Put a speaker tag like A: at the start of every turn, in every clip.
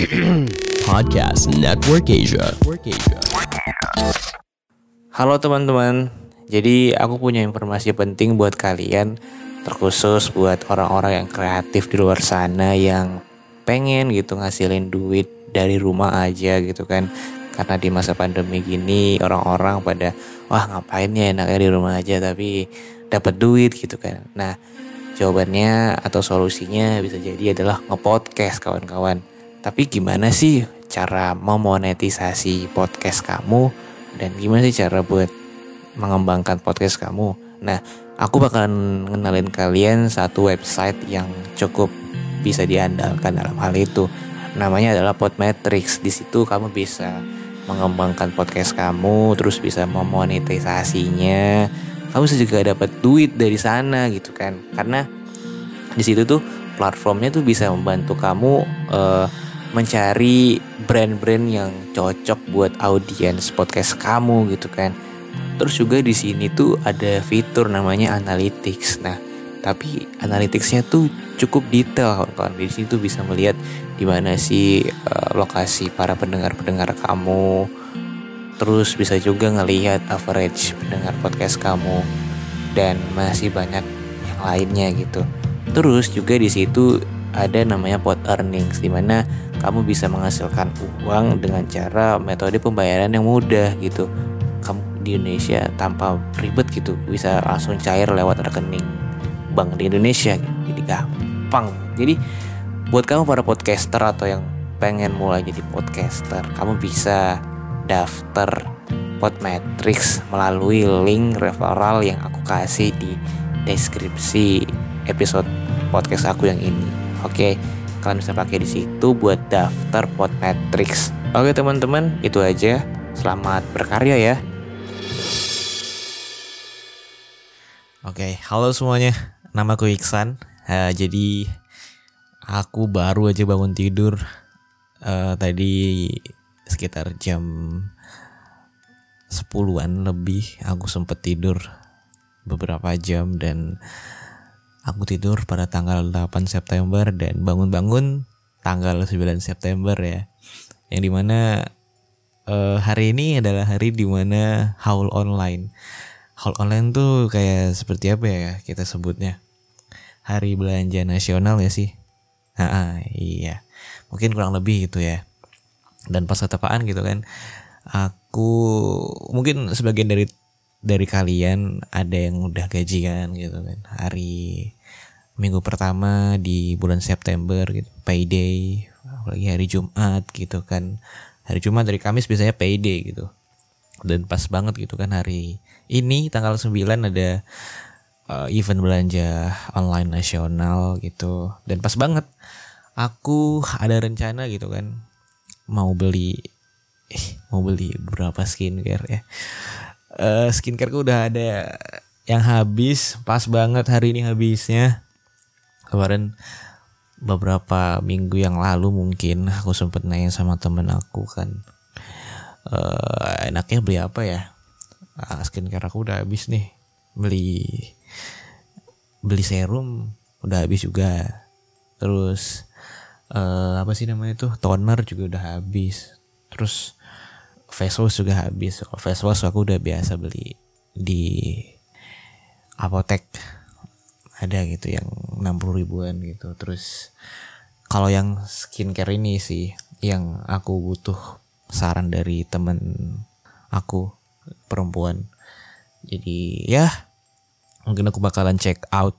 A: Podcast Network Asia.
B: Halo teman-teman, jadi aku punya informasi penting buat kalian, terkhusus buat orang-orang yang kreatif di luar sana yang pengen gitu ngasilin duit dari rumah aja gitu kan. Karena di masa pandemi gini orang-orang pada wah ngapain ya enaknya di rumah aja tapi dapat duit gitu kan. Nah, jawabannya atau solusinya bisa jadi adalah ngepodcast kawan-kawan. Tapi gimana sih cara memonetisasi podcast kamu dan gimana sih cara buat mengembangkan podcast kamu? Nah, aku bakalan ngenalin kalian satu website yang cukup bisa diandalkan dalam hal itu. Namanya adalah Podmetrics. Di situ kamu bisa mengembangkan podcast kamu, terus bisa memonetisasinya. Kamu bisa juga dapat duit dari sana gitu kan. Karena di situ tuh platformnya tuh bisa membantu kamu uh, mencari brand-brand yang cocok buat audiens podcast kamu gitu kan. Terus juga di sini tuh ada fitur namanya analytics. Nah, tapi analyticsnya tuh cukup detail kawan-kawan. Di situ bisa melihat di mana sih uh, lokasi para pendengar-pendengar kamu. Terus bisa juga ngelihat average pendengar podcast kamu dan masih banyak yang lainnya gitu. Terus juga di situ ada namanya pot earnings di mana kamu bisa menghasilkan uang dengan cara metode pembayaran yang mudah gitu. Kamu di Indonesia tanpa ribet gitu bisa langsung cair lewat rekening bank di Indonesia gitu. Jadi gampang. Jadi buat kamu para podcaster atau yang pengen mulai jadi podcaster, kamu bisa daftar Podmetrics melalui link referral yang aku kasih di deskripsi episode podcast aku yang ini. Oke, kalian bisa pakai di situ buat daftar Podmetrics. Oke teman-teman, itu aja. Selamat berkarya ya.
C: Oke, halo semuanya. Namaku Iksan. Uh, jadi aku baru aja bangun tidur uh, tadi sekitar jam 10-an lebih aku sempet tidur beberapa jam dan aku tidur pada tanggal 8 September dan bangun-bangun tanggal 9 September ya. Yang di mana uh, hari ini adalah hari di mana haul online. Haul online tuh kayak seperti apa ya kita sebutnya? Hari belanja nasional ya sih. Ah, iya. Mungkin kurang lebih gitu ya. Dan pas ketepaan gitu kan. Aku mungkin sebagian dari dari kalian ada yang udah gajian gitu kan. Hari minggu pertama di bulan September gitu payday apalagi hari Jumat gitu kan. Hari Jumat dari Kamis biasanya payday gitu. Dan pas banget gitu kan hari ini tanggal 9 ada uh, event belanja online nasional gitu. Dan pas banget aku ada rencana gitu kan mau beli eh, mau beli beberapa skincare ya? Uh, skincareku udah ada yang habis pas banget hari ini habisnya. Kemarin beberapa minggu yang lalu mungkin aku sempet nanya sama temen aku kan uh, enaknya beli apa ya? Uh, skincare aku udah habis nih. Beli beli serum udah habis juga. Terus uh, apa sih namanya tuh toner juga udah habis. Terus face wash juga habis. Face wash aku udah biasa beli di apotek. Ada gitu yang 60 ribuan gitu. Terus kalau yang skincare ini sih yang aku butuh saran dari temen aku perempuan. Jadi ya mungkin aku bakalan check out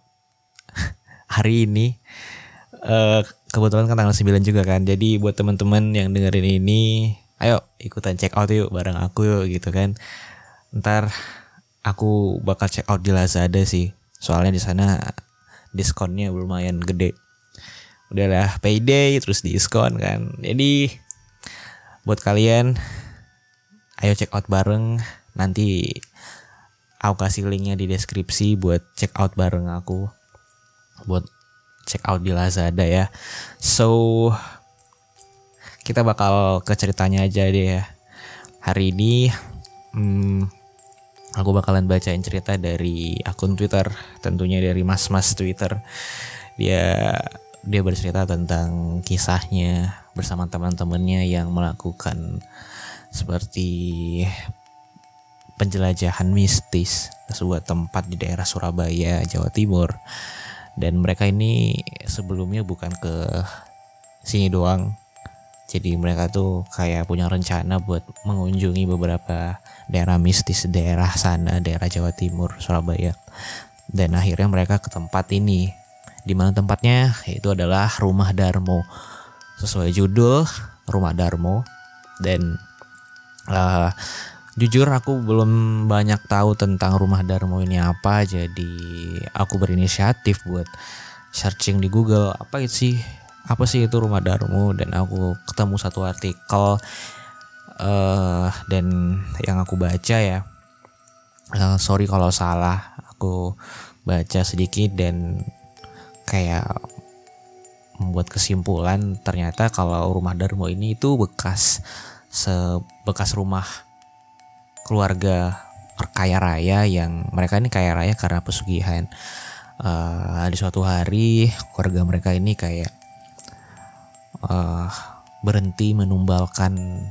C: hari ini. Uh, kebetulan kan tanggal 9 juga kan. Jadi buat teman-teman yang dengerin ini ayo ikutan check out yuk bareng aku yuk gitu kan. Ntar aku bakal check out di Lazada sih. Soalnya di sana diskonnya lumayan gede. Udahlah payday terus diskon kan. Jadi buat kalian ayo check out bareng. Nanti aku kasih linknya di deskripsi buat check out bareng aku. Buat check out di Lazada ya so kita bakal ke ceritanya aja deh ya hari ini hmm, aku bakalan bacain cerita dari akun Twitter, tentunya dari mas-mas Twitter. Dia dia bercerita tentang kisahnya bersama teman-temannya yang melakukan seperti penjelajahan mistis ke sebuah tempat di daerah Surabaya, Jawa Timur. Dan mereka ini sebelumnya bukan ke sini doang. Jadi mereka tuh kayak punya rencana buat mengunjungi beberapa daerah mistis daerah sana, daerah Jawa Timur, Surabaya. Dan akhirnya mereka ke tempat ini. Di mana tempatnya? Itu adalah Rumah Darmo. Sesuai judul Rumah Darmo. Dan uh, Jujur aku belum banyak tahu tentang rumah Darmo ini apa, jadi aku berinisiatif buat searching di Google apa sih? Apa sih itu rumah Darmo dan aku ketemu satu artikel uh, dan yang aku baca ya uh, sorry kalau salah aku baca sedikit dan kayak membuat kesimpulan ternyata kalau rumah Darmo ini itu bekas sebekas rumah keluarga kaya raya yang mereka ini kaya raya karena pesugihan. Uh, di suatu hari keluarga mereka ini kayak uh, berhenti menumbalkan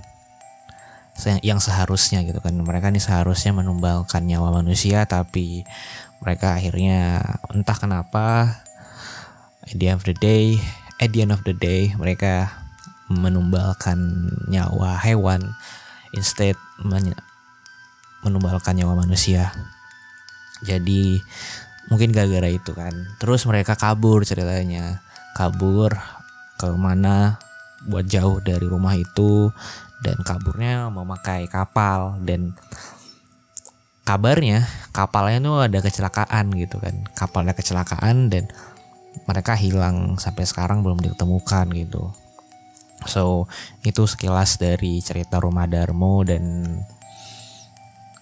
C: yang seharusnya gitu kan mereka ini seharusnya menumbalkan nyawa manusia tapi mereka akhirnya entah kenapa at the end of the day at the end of the day mereka menumbalkan nyawa hewan instead menumbalkan nyawa manusia. Jadi mungkin gara-gara itu kan. Terus mereka kabur ceritanya. Kabur ke mana buat jauh dari rumah itu dan kaburnya memakai kapal dan kabarnya kapalnya tuh ada kecelakaan gitu kan. Kapalnya kecelakaan dan mereka hilang sampai sekarang belum ditemukan gitu. So itu sekilas dari cerita rumah Darmo dan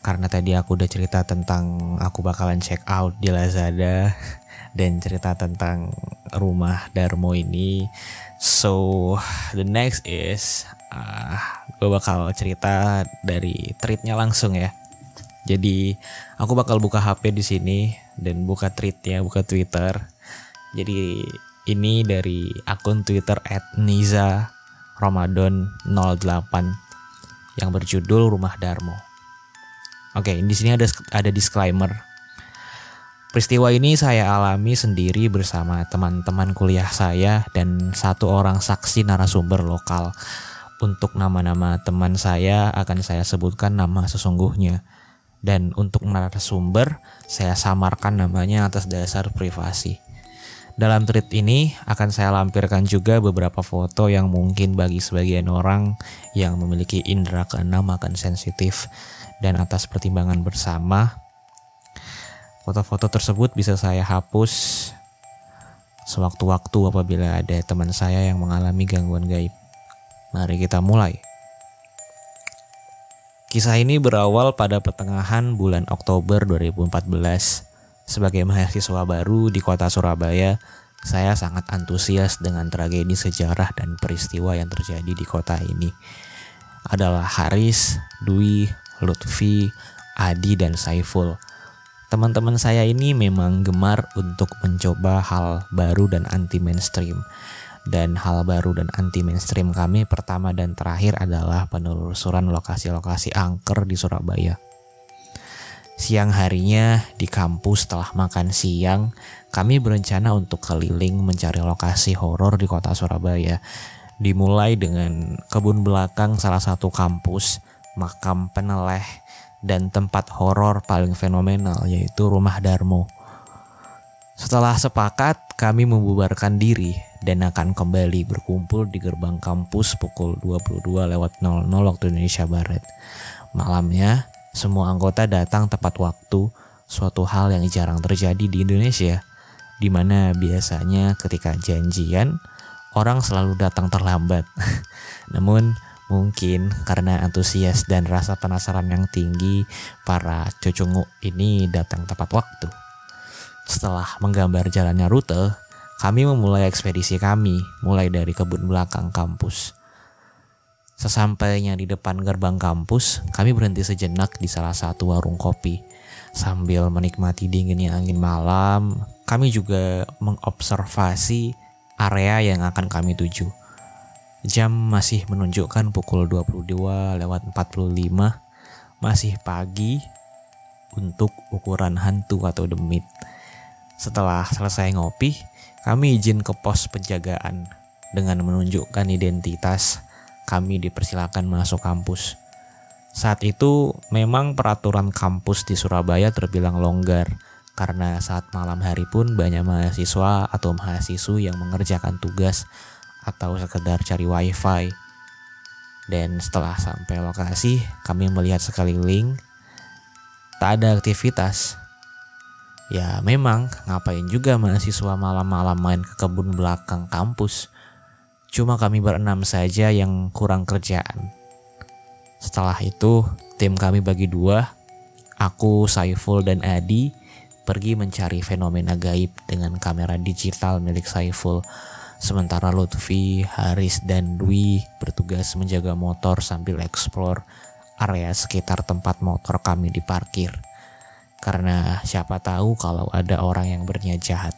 C: karena tadi aku udah cerita tentang aku bakalan check out di Lazada dan cerita tentang rumah Darmo ini. So the next is uh, gue bakal cerita dari tweetnya langsung ya. Jadi aku bakal buka HP di sini dan buka tweetnya, buka Twitter. Jadi ini dari akun Twitter @niza Ramadan 08 yang berjudul Rumah Darmo. Oke, di sini ada ada disclaimer. Peristiwa ini saya alami sendiri bersama teman-teman kuliah saya dan satu orang saksi narasumber lokal. Untuk nama-nama teman saya akan saya sebutkan nama sesungguhnya. Dan untuk narasumber saya samarkan namanya atas dasar privasi. Dalam tweet ini akan saya lampirkan juga beberapa foto yang mungkin bagi sebagian orang yang memiliki indera keenam akan sensitif dan atas pertimbangan bersama foto-foto tersebut bisa saya hapus sewaktu-waktu apabila ada teman saya yang mengalami gangguan gaib. Mari kita mulai. Kisah ini berawal pada pertengahan bulan Oktober 2014. Sebagai mahasiswa baru di kota Surabaya, saya sangat antusias dengan tragedi sejarah dan peristiwa yang terjadi di kota ini. Adalah Haris, Dwi, Lutfi, Adi, dan Saiful. Teman-teman saya ini memang gemar untuk mencoba hal baru dan anti mainstream. Dan hal baru dan anti mainstream kami pertama dan terakhir adalah penelusuran lokasi-lokasi angker di Surabaya. Siang harinya di kampus setelah makan siang, kami berencana untuk keliling mencari lokasi horor di kota Surabaya. Dimulai dengan kebun belakang salah satu kampus makam peneleh, dan tempat horor paling fenomenal yaitu Rumah Darmo. Setelah sepakat, kami membubarkan diri dan akan kembali berkumpul di gerbang kampus pukul 22 lewat 00 waktu Indonesia Barat. Malamnya, semua anggota datang tepat waktu, suatu hal yang jarang terjadi di Indonesia, di mana biasanya ketika janjian, orang selalu datang terlambat. Namun, Mungkin karena antusias dan rasa penasaran yang tinggi, para cucungu ini datang tepat waktu. Setelah menggambar jalannya rute, kami memulai ekspedisi kami, mulai dari kebun belakang kampus. Sesampainya di depan gerbang kampus, kami berhenti sejenak di salah satu warung kopi. Sambil menikmati dinginnya angin malam, kami juga mengobservasi area yang akan kami tuju. Jam masih menunjukkan pukul 22 lewat 45, masih pagi untuk ukuran hantu atau demit. Setelah selesai ngopi, kami izin ke pos penjagaan dengan menunjukkan identitas. Kami dipersilakan masuk kampus. Saat itu memang peraturan kampus di Surabaya terbilang longgar karena saat malam hari pun banyak mahasiswa atau mahasiswi yang mengerjakan tugas atau sekedar cari wifi. Dan setelah sampai lokasi, kami melihat sekeliling, tak ada aktivitas. Ya memang, ngapain juga mahasiswa malam-malam main ke kebun belakang kampus. Cuma kami berenam saja yang kurang kerjaan. Setelah itu, tim kami bagi dua. Aku, Saiful, dan Adi pergi mencari fenomena gaib dengan kamera digital milik Saiful Sementara Lutfi, Haris, dan Dwi bertugas menjaga motor sambil eksplor area sekitar tempat motor kami diparkir. Karena siapa tahu kalau ada orang yang berniat jahat.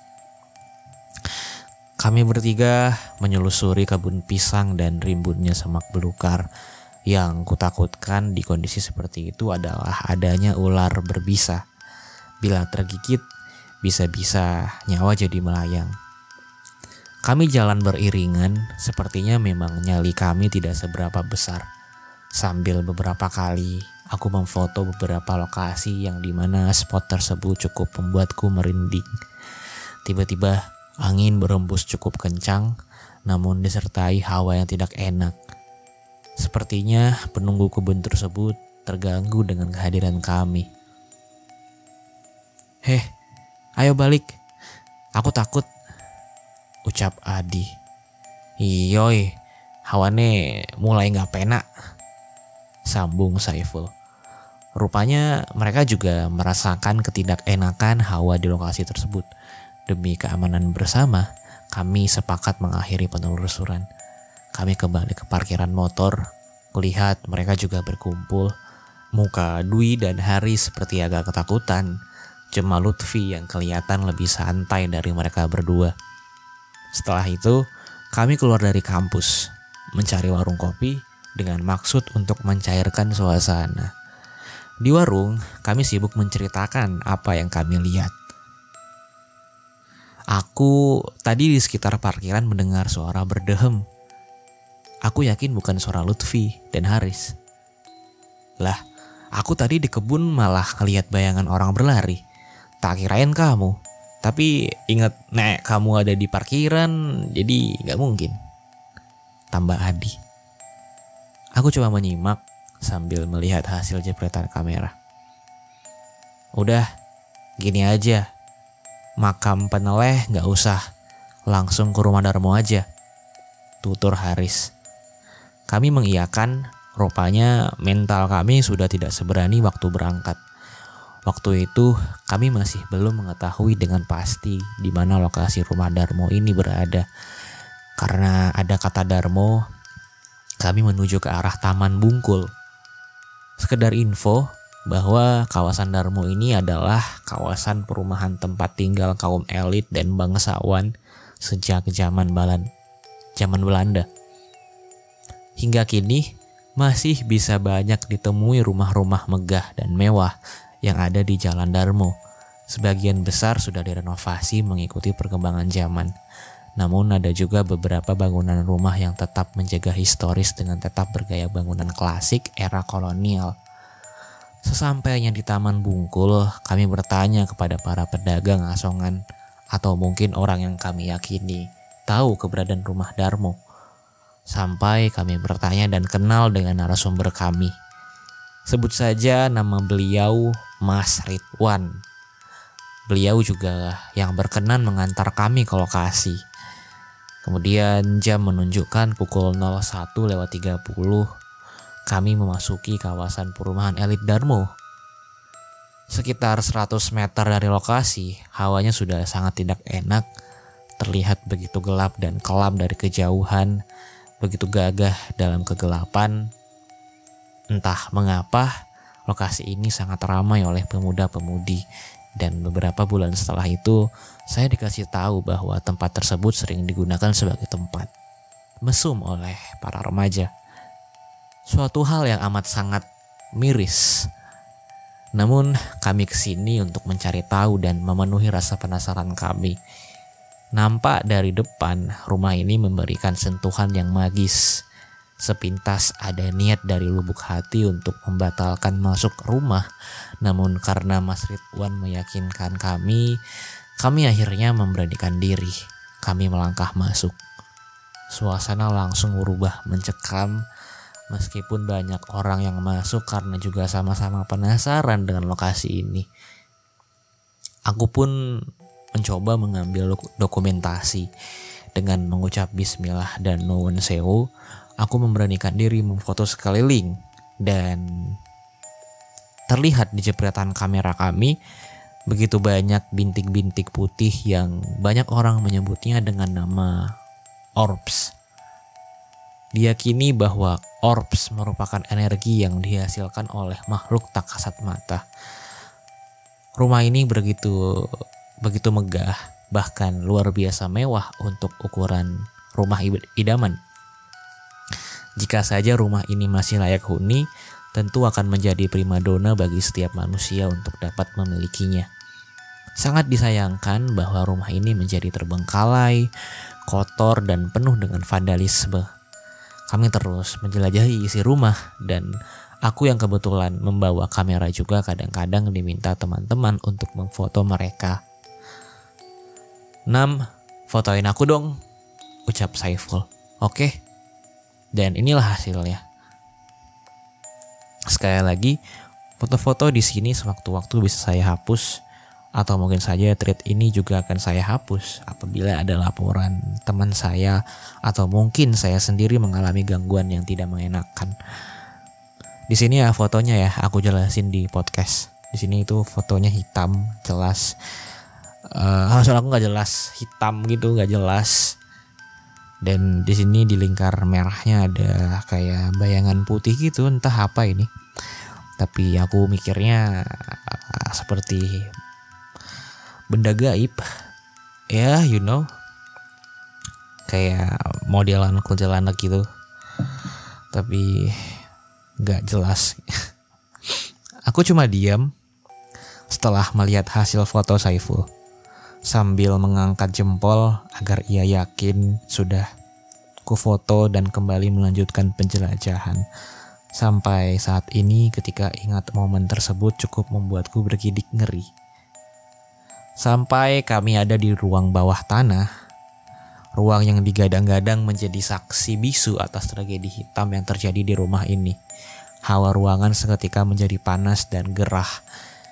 C: Kami bertiga menyelusuri kebun pisang dan rimbunnya semak belukar. Yang kutakutkan di kondisi seperti itu adalah adanya ular berbisa. Bila tergigit, bisa-bisa nyawa jadi melayang. Kami jalan beriringan, sepertinya memang nyali kami tidak seberapa besar. Sambil beberapa kali aku memfoto beberapa lokasi yang di mana spot tersebut cukup membuatku merinding. Tiba-tiba angin berembus cukup kencang, namun disertai hawa yang tidak enak. Sepertinya penunggu kebun tersebut terganggu dengan kehadiran kami. Heh, ayo balik. Aku takut ucap Adi. Iyoi, hawane mulai nggak penak. Sambung Saiful. Rupanya mereka juga merasakan ketidakenakan hawa di lokasi tersebut. Demi keamanan bersama, kami sepakat mengakhiri penelusuran. Kami kembali ke parkiran motor. Kulihat mereka juga berkumpul. Muka Dwi dan Hari seperti agak ketakutan. Cuma Lutfi yang kelihatan lebih santai dari mereka berdua. Setelah itu, kami keluar dari kampus, mencari warung kopi dengan maksud untuk mencairkan suasana. Di warung, kami sibuk menceritakan apa yang kami lihat. Aku tadi di sekitar parkiran mendengar suara berdehem. Aku yakin bukan suara Lutfi dan Haris. Lah, aku tadi di kebun malah ngeliat bayangan orang berlari. Tak kirain kamu. Tapi ingat, nek kamu ada di parkiran, jadi nggak mungkin. Tambah Adi. Aku cuma menyimak sambil melihat hasil jepretan kamera. Udah, gini aja. Makam peneleh nggak usah. Langsung ke rumah Darmo aja. Tutur Haris. Kami mengiyakan, rupanya mental kami sudah tidak seberani waktu berangkat. Waktu itu kami masih belum mengetahui dengan pasti di mana lokasi rumah Darmo ini berada. Karena ada kata Darmo, kami menuju ke arah Taman Bungkul. Sekedar info bahwa kawasan Darmo ini adalah kawasan perumahan tempat tinggal kaum elit dan bangsawan sejak zaman Balan, zaman Belanda. Hingga kini masih bisa banyak ditemui rumah-rumah megah dan mewah yang ada di Jalan Darmo. Sebagian besar sudah direnovasi mengikuti perkembangan zaman. Namun ada juga beberapa bangunan rumah yang tetap menjaga historis dengan tetap bergaya bangunan klasik era kolonial. Sesampainya di Taman Bungkul, kami bertanya kepada para pedagang asongan atau mungkin orang yang kami yakini tahu keberadaan rumah Darmo. Sampai kami bertanya dan kenal dengan narasumber kami. Sebut saja nama beliau Mas Ridwan. Beliau juga yang berkenan mengantar kami ke lokasi. Kemudian jam menunjukkan pukul 01 lewat 30. Kami memasuki kawasan perumahan elit Darmo. Sekitar 100 meter dari lokasi, hawanya sudah sangat tidak enak. Terlihat begitu gelap dan kelam dari kejauhan, begitu gagah dalam kegelapan. Entah mengapa, Lokasi ini sangat ramai oleh pemuda-pemudi Dan beberapa bulan setelah itu, saya dikasih tahu bahwa tempat tersebut sering digunakan sebagai tempat mesum oleh para remaja. Suatu hal yang amat sangat miris. Namun kami ke sini untuk mencari tahu dan memenuhi rasa penasaran kami. Nampak dari depan rumah ini memberikan sentuhan yang magis. Sepintas ada niat dari lubuk hati untuk membatalkan masuk rumah. Namun karena Mas Ridwan meyakinkan kami, kami akhirnya memberanikan diri. Kami melangkah masuk. Suasana langsung berubah mencekam meskipun banyak orang yang masuk karena juga sama-sama penasaran dengan lokasi ini. Aku pun mencoba mengambil dokumentasi dengan mengucap bismillah dan nuwun sewu aku memberanikan diri memfoto sekeliling dan terlihat di jepretan kamera kami begitu banyak bintik-bintik putih yang banyak orang menyebutnya dengan nama orbs. Diyakini bahwa orbs merupakan energi yang dihasilkan oleh makhluk tak kasat mata. Rumah ini begitu begitu megah, bahkan luar biasa mewah untuk ukuran rumah idaman. Jika saja rumah ini masih layak huni, tentu akan menjadi primadona bagi setiap manusia untuk dapat memilikinya. Sangat disayangkan bahwa rumah ini menjadi terbengkalai, kotor, dan penuh dengan vandalisme. Kami terus menjelajahi isi rumah dan aku yang kebetulan membawa kamera juga kadang-kadang diminta teman-teman untuk memfoto mereka. 6. Fotoin aku dong, ucap Saiful. Oke, dan inilah hasilnya. Sekali lagi, foto-foto di sini sewaktu-waktu bisa saya hapus atau mungkin saja thread ini juga akan saya hapus apabila ada laporan teman saya atau mungkin saya sendiri mengalami gangguan yang tidak mengenakan. Di sini ya fotonya ya aku jelasin di podcast. Di sini itu fotonya hitam jelas. Uh, aku nggak jelas hitam gitu nggak jelas dan di sini di lingkar merahnya ada kayak bayangan putih gitu entah apa ini. Tapi aku mikirnya uh, seperti benda gaib. Ya you know. Kayak modelan kuntilanak gitu. Tapi nggak jelas. Aku cuma diam setelah melihat hasil foto Saiful sambil mengangkat jempol agar ia yakin sudah ku foto dan kembali melanjutkan penjelajahan. Sampai saat ini ketika ingat momen tersebut cukup membuatku bergidik ngeri. Sampai kami ada di ruang bawah tanah, ruang yang digadang-gadang menjadi saksi bisu atas tragedi hitam yang terjadi di rumah ini. Hawa ruangan seketika menjadi panas dan gerah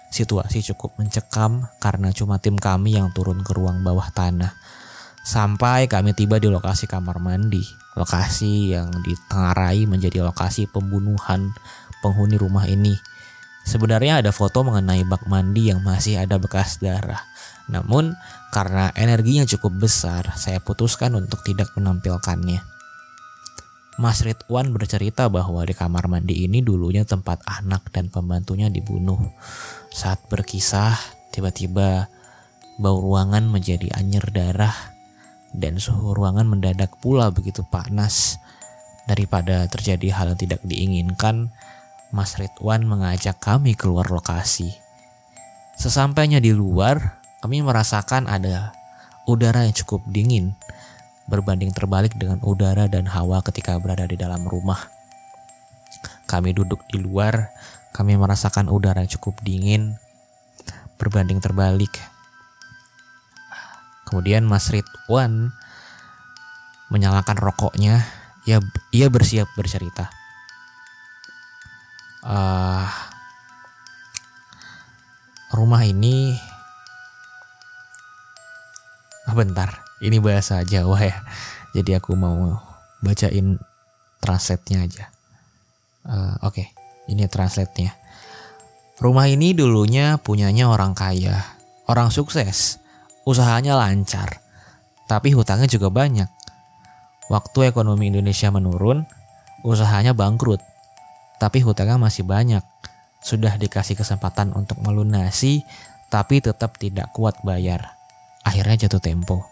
C: Situasi cukup mencekam karena cuma tim kami yang turun ke ruang bawah tanah. Sampai kami tiba di lokasi kamar mandi, lokasi yang ditengarai menjadi lokasi pembunuhan penghuni rumah ini. Sebenarnya ada foto mengenai bak mandi yang masih ada bekas darah. Namun karena energinya cukup besar, saya putuskan untuk tidak menampilkannya. Mas Ridwan bercerita bahwa di kamar mandi ini dulunya tempat anak dan pembantunya dibunuh. Saat berkisah, tiba-tiba bau ruangan menjadi anyer darah dan suhu ruangan mendadak pula begitu panas. Daripada terjadi hal yang tidak diinginkan, Mas Ridwan mengajak kami keluar lokasi. Sesampainya di luar, kami merasakan ada udara yang cukup dingin berbanding terbalik dengan udara dan hawa ketika berada di dalam rumah. Kami duduk di luar, kami merasakan udara yang cukup dingin, berbanding terbalik. Kemudian Mas Ridwan menyalakan rokoknya, ia, ia bersiap bercerita. Uh, rumah ini, bentar ini bahasa Jawa ya. Jadi aku mau bacain translate-nya aja. Uh, Oke, okay. ini translate-nya. Rumah ini dulunya punyanya orang kaya, orang sukses, usahanya lancar, tapi hutangnya juga banyak. Waktu ekonomi Indonesia menurun, usahanya bangkrut, tapi hutangnya masih banyak. Sudah dikasih kesempatan untuk melunasi, tapi tetap tidak kuat bayar. Akhirnya jatuh tempo.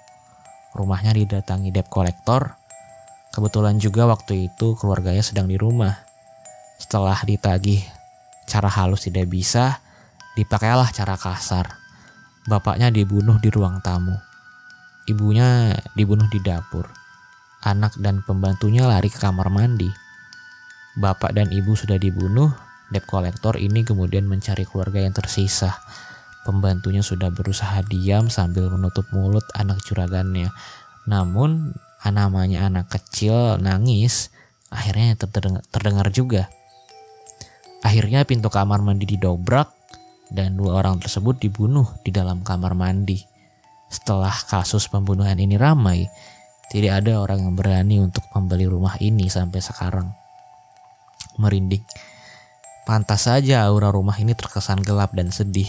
C: Rumahnya didatangi debt collector. Kebetulan juga waktu itu keluarganya sedang di rumah. Setelah ditagih cara halus tidak bisa, dipakailah cara kasar. Bapaknya dibunuh di ruang tamu. Ibunya dibunuh di dapur. Anak dan pembantunya lari ke kamar mandi. Bapak dan ibu sudah dibunuh, debt collector ini kemudian mencari keluarga yang tersisa. Pembantunya sudah berusaha diam sambil menutup mulut anak juragannya. Namun, namanya anak kecil nangis, akhirnya terdengar, terdengar juga. Akhirnya pintu kamar mandi didobrak dan dua orang tersebut dibunuh di dalam kamar mandi. Setelah kasus pembunuhan ini ramai, tidak ada orang yang berani untuk membeli rumah ini sampai sekarang. Merinding. Pantas saja aura rumah ini terkesan gelap dan sedih.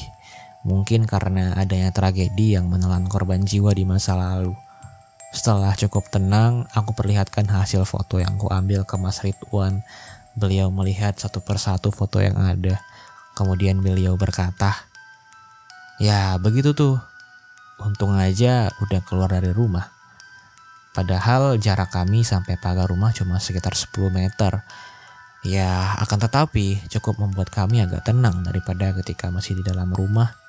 C: Mungkin karena adanya tragedi yang menelan korban jiwa di masa lalu. Setelah cukup tenang, aku perlihatkan hasil foto yang ku ambil ke Mas Ridwan. Beliau melihat satu persatu foto yang ada. Kemudian beliau berkata, Ya begitu tuh, Untung aja udah keluar dari rumah. Padahal jarak kami sampai pagar rumah cuma sekitar 10 meter. Ya, akan tetapi cukup membuat kami agak tenang daripada ketika masih di dalam rumah.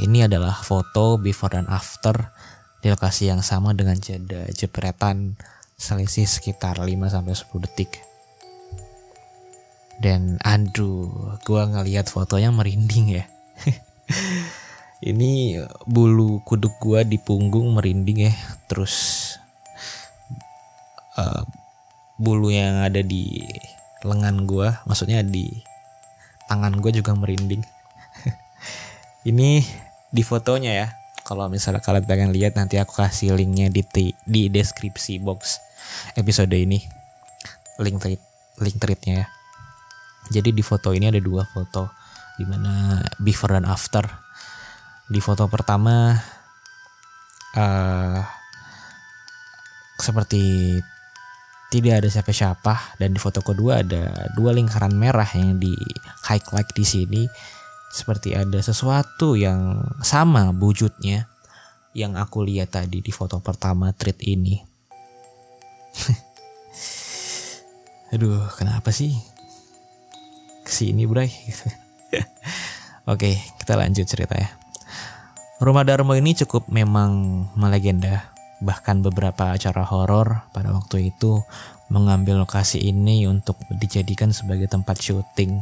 C: Ini adalah foto before dan after di lokasi yang sama dengan jeda jepretan selisih sekitar 5 sampai 10 detik. Dan aduh, gua ngelihat fotonya merinding ya. ini bulu kuduk gua di punggung merinding ya terus uh, bulu yang ada di lengan gua maksudnya di tangan gua juga merinding ini di fotonya ya. Kalau misalnya kalian pengen lihat nanti aku kasih linknya di di deskripsi box episode ini. Link tweet link tweetnya ya. Jadi di foto ini ada dua foto. Di mana before dan after. Di foto pertama uh, seperti tidak ada siapa-siapa. Dan di foto kedua ada dua lingkaran merah yang di highlight di sini seperti ada sesuatu yang sama wujudnya yang aku lihat tadi di foto pertama treat ini. Aduh, kenapa sih? Ke sini, Bray. Oke, kita lanjut cerita ya. Rumah Darmo ini cukup memang melegenda. Bahkan beberapa acara horor pada waktu itu mengambil lokasi ini untuk dijadikan sebagai tempat syuting.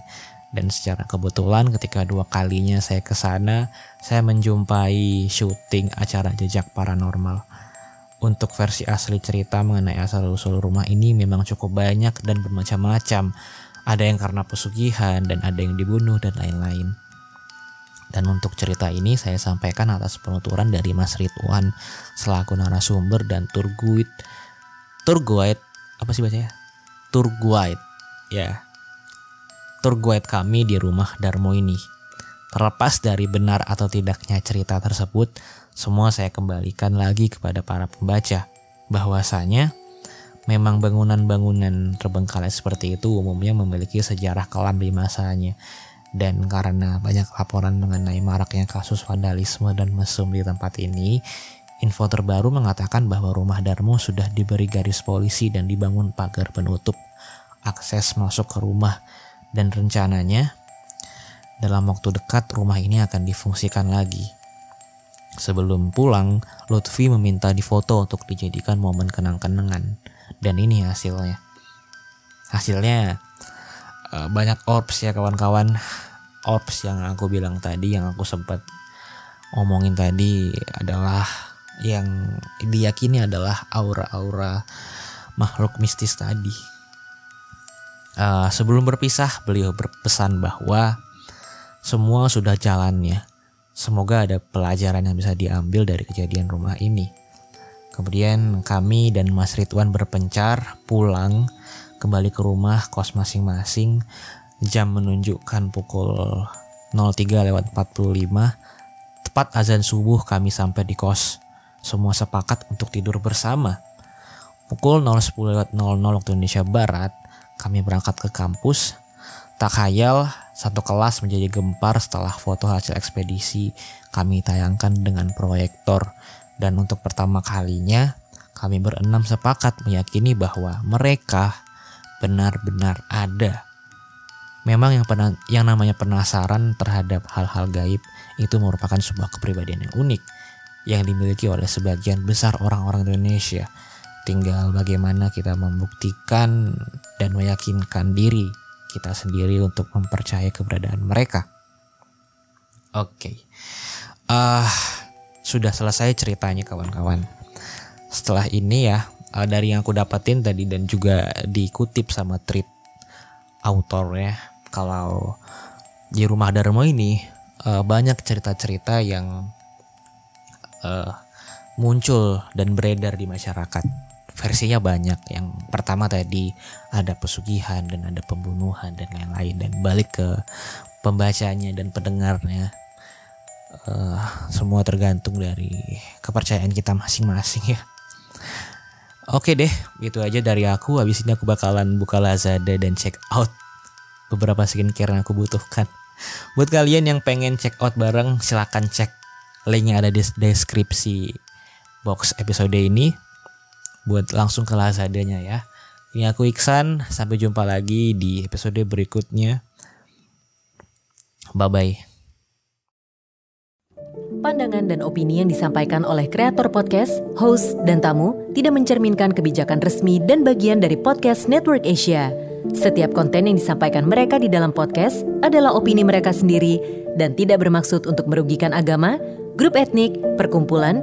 C: Dan secara kebetulan ketika dua kalinya saya ke sana, saya menjumpai syuting acara jejak paranormal. Untuk versi asli cerita mengenai asal-usul rumah ini memang cukup banyak dan bermacam-macam. Ada yang karena pesugihan dan ada yang dibunuh dan lain-lain. Dan untuk cerita ini saya sampaikan atas penuturan dari Mas Ridwan selaku narasumber dan tour guide. Apa sih bacanya? Tour guide. Ya. Tour guide kami di rumah Darmo ini. Terlepas dari benar atau tidaknya cerita tersebut, semua saya kembalikan lagi kepada para pembaca. Bahwasanya memang bangunan-bangunan terbengkalai seperti itu umumnya memiliki sejarah kelam di masanya dan karena banyak laporan mengenai maraknya kasus vandalisme dan mesum di tempat ini, info terbaru mengatakan bahwa rumah Darmo sudah diberi garis polisi dan dibangun pagar penutup akses masuk ke rumah dan rencananya dalam waktu dekat rumah ini akan difungsikan lagi. Sebelum pulang, Lutfi meminta difoto untuk dijadikan momen kenang-kenangan. Dan ini hasilnya. Hasilnya Eh, banyak orbs ya kawan-kawan orbs yang aku bilang tadi yang aku sempat omongin tadi adalah yang diyakini adalah aura-aura makhluk mistis tadi. Uh, sebelum berpisah, beliau berpesan bahwa semua sudah jalannya. Semoga ada pelajaran yang bisa diambil dari kejadian rumah ini. Kemudian kami dan Mas Ridwan berpencar pulang kembali ke rumah kos masing-masing. Jam menunjukkan pukul 03 lewat 45. Tepat azan subuh kami sampai di kos. Semua sepakat untuk tidur bersama. Pukul 010 lewat 00 waktu Indonesia Barat, kami berangkat ke kampus. Tak khayal, Satu kelas menjadi gempar setelah foto hasil ekspedisi kami tayangkan dengan proyektor. Dan untuk pertama kalinya kami berenam sepakat meyakini bahwa mereka benar-benar ada. Memang yang pena, yang namanya penasaran terhadap hal-hal gaib itu merupakan sebuah kepribadian yang unik yang dimiliki oleh sebagian besar orang-orang Indonesia. Tinggal bagaimana kita membuktikan dan meyakinkan diri kita sendiri untuk mempercayai keberadaan mereka. Oke, okay. uh, sudah selesai ceritanya kawan-kawan. Setelah ini ya uh, dari yang aku dapetin tadi dan juga dikutip sama tweet autor ya, kalau di rumah Darmo ini uh, banyak cerita-cerita yang uh, muncul dan beredar di masyarakat versinya banyak. Yang pertama tadi ada pesugihan dan ada pembunuhan dan lain-lain dan balik ke pembacanya dan pendengarnya. Uh, semua tergantung dari kepercayaan kita masing-masing ya. Oke deh, itu aja dari aku. Habis ini aku bakalan buka Lazada dan check out beberapa skincare yang aku butuhkan. Buat kalian yang pengen check out bareng, silahkan cek linknya ada di deskripsi box episode ini buat langsung ke Lazadanya ya. Ini aku Iksan, sampai jumpa lagi di episode berikutnya. Bye bye.
D: Pandangan dan opini yang disampaikan oleh kreator podcast, host, dan tamu tidak mencerminkan kebijakan resmi dan bagian dari podcast Network Asia. Setiap konten yang disampaikan mereka di dalam podcast adalah opini mereka sendiri dan tidak bermaksud untuk merugikan agama, grup etnik, perkumpulan,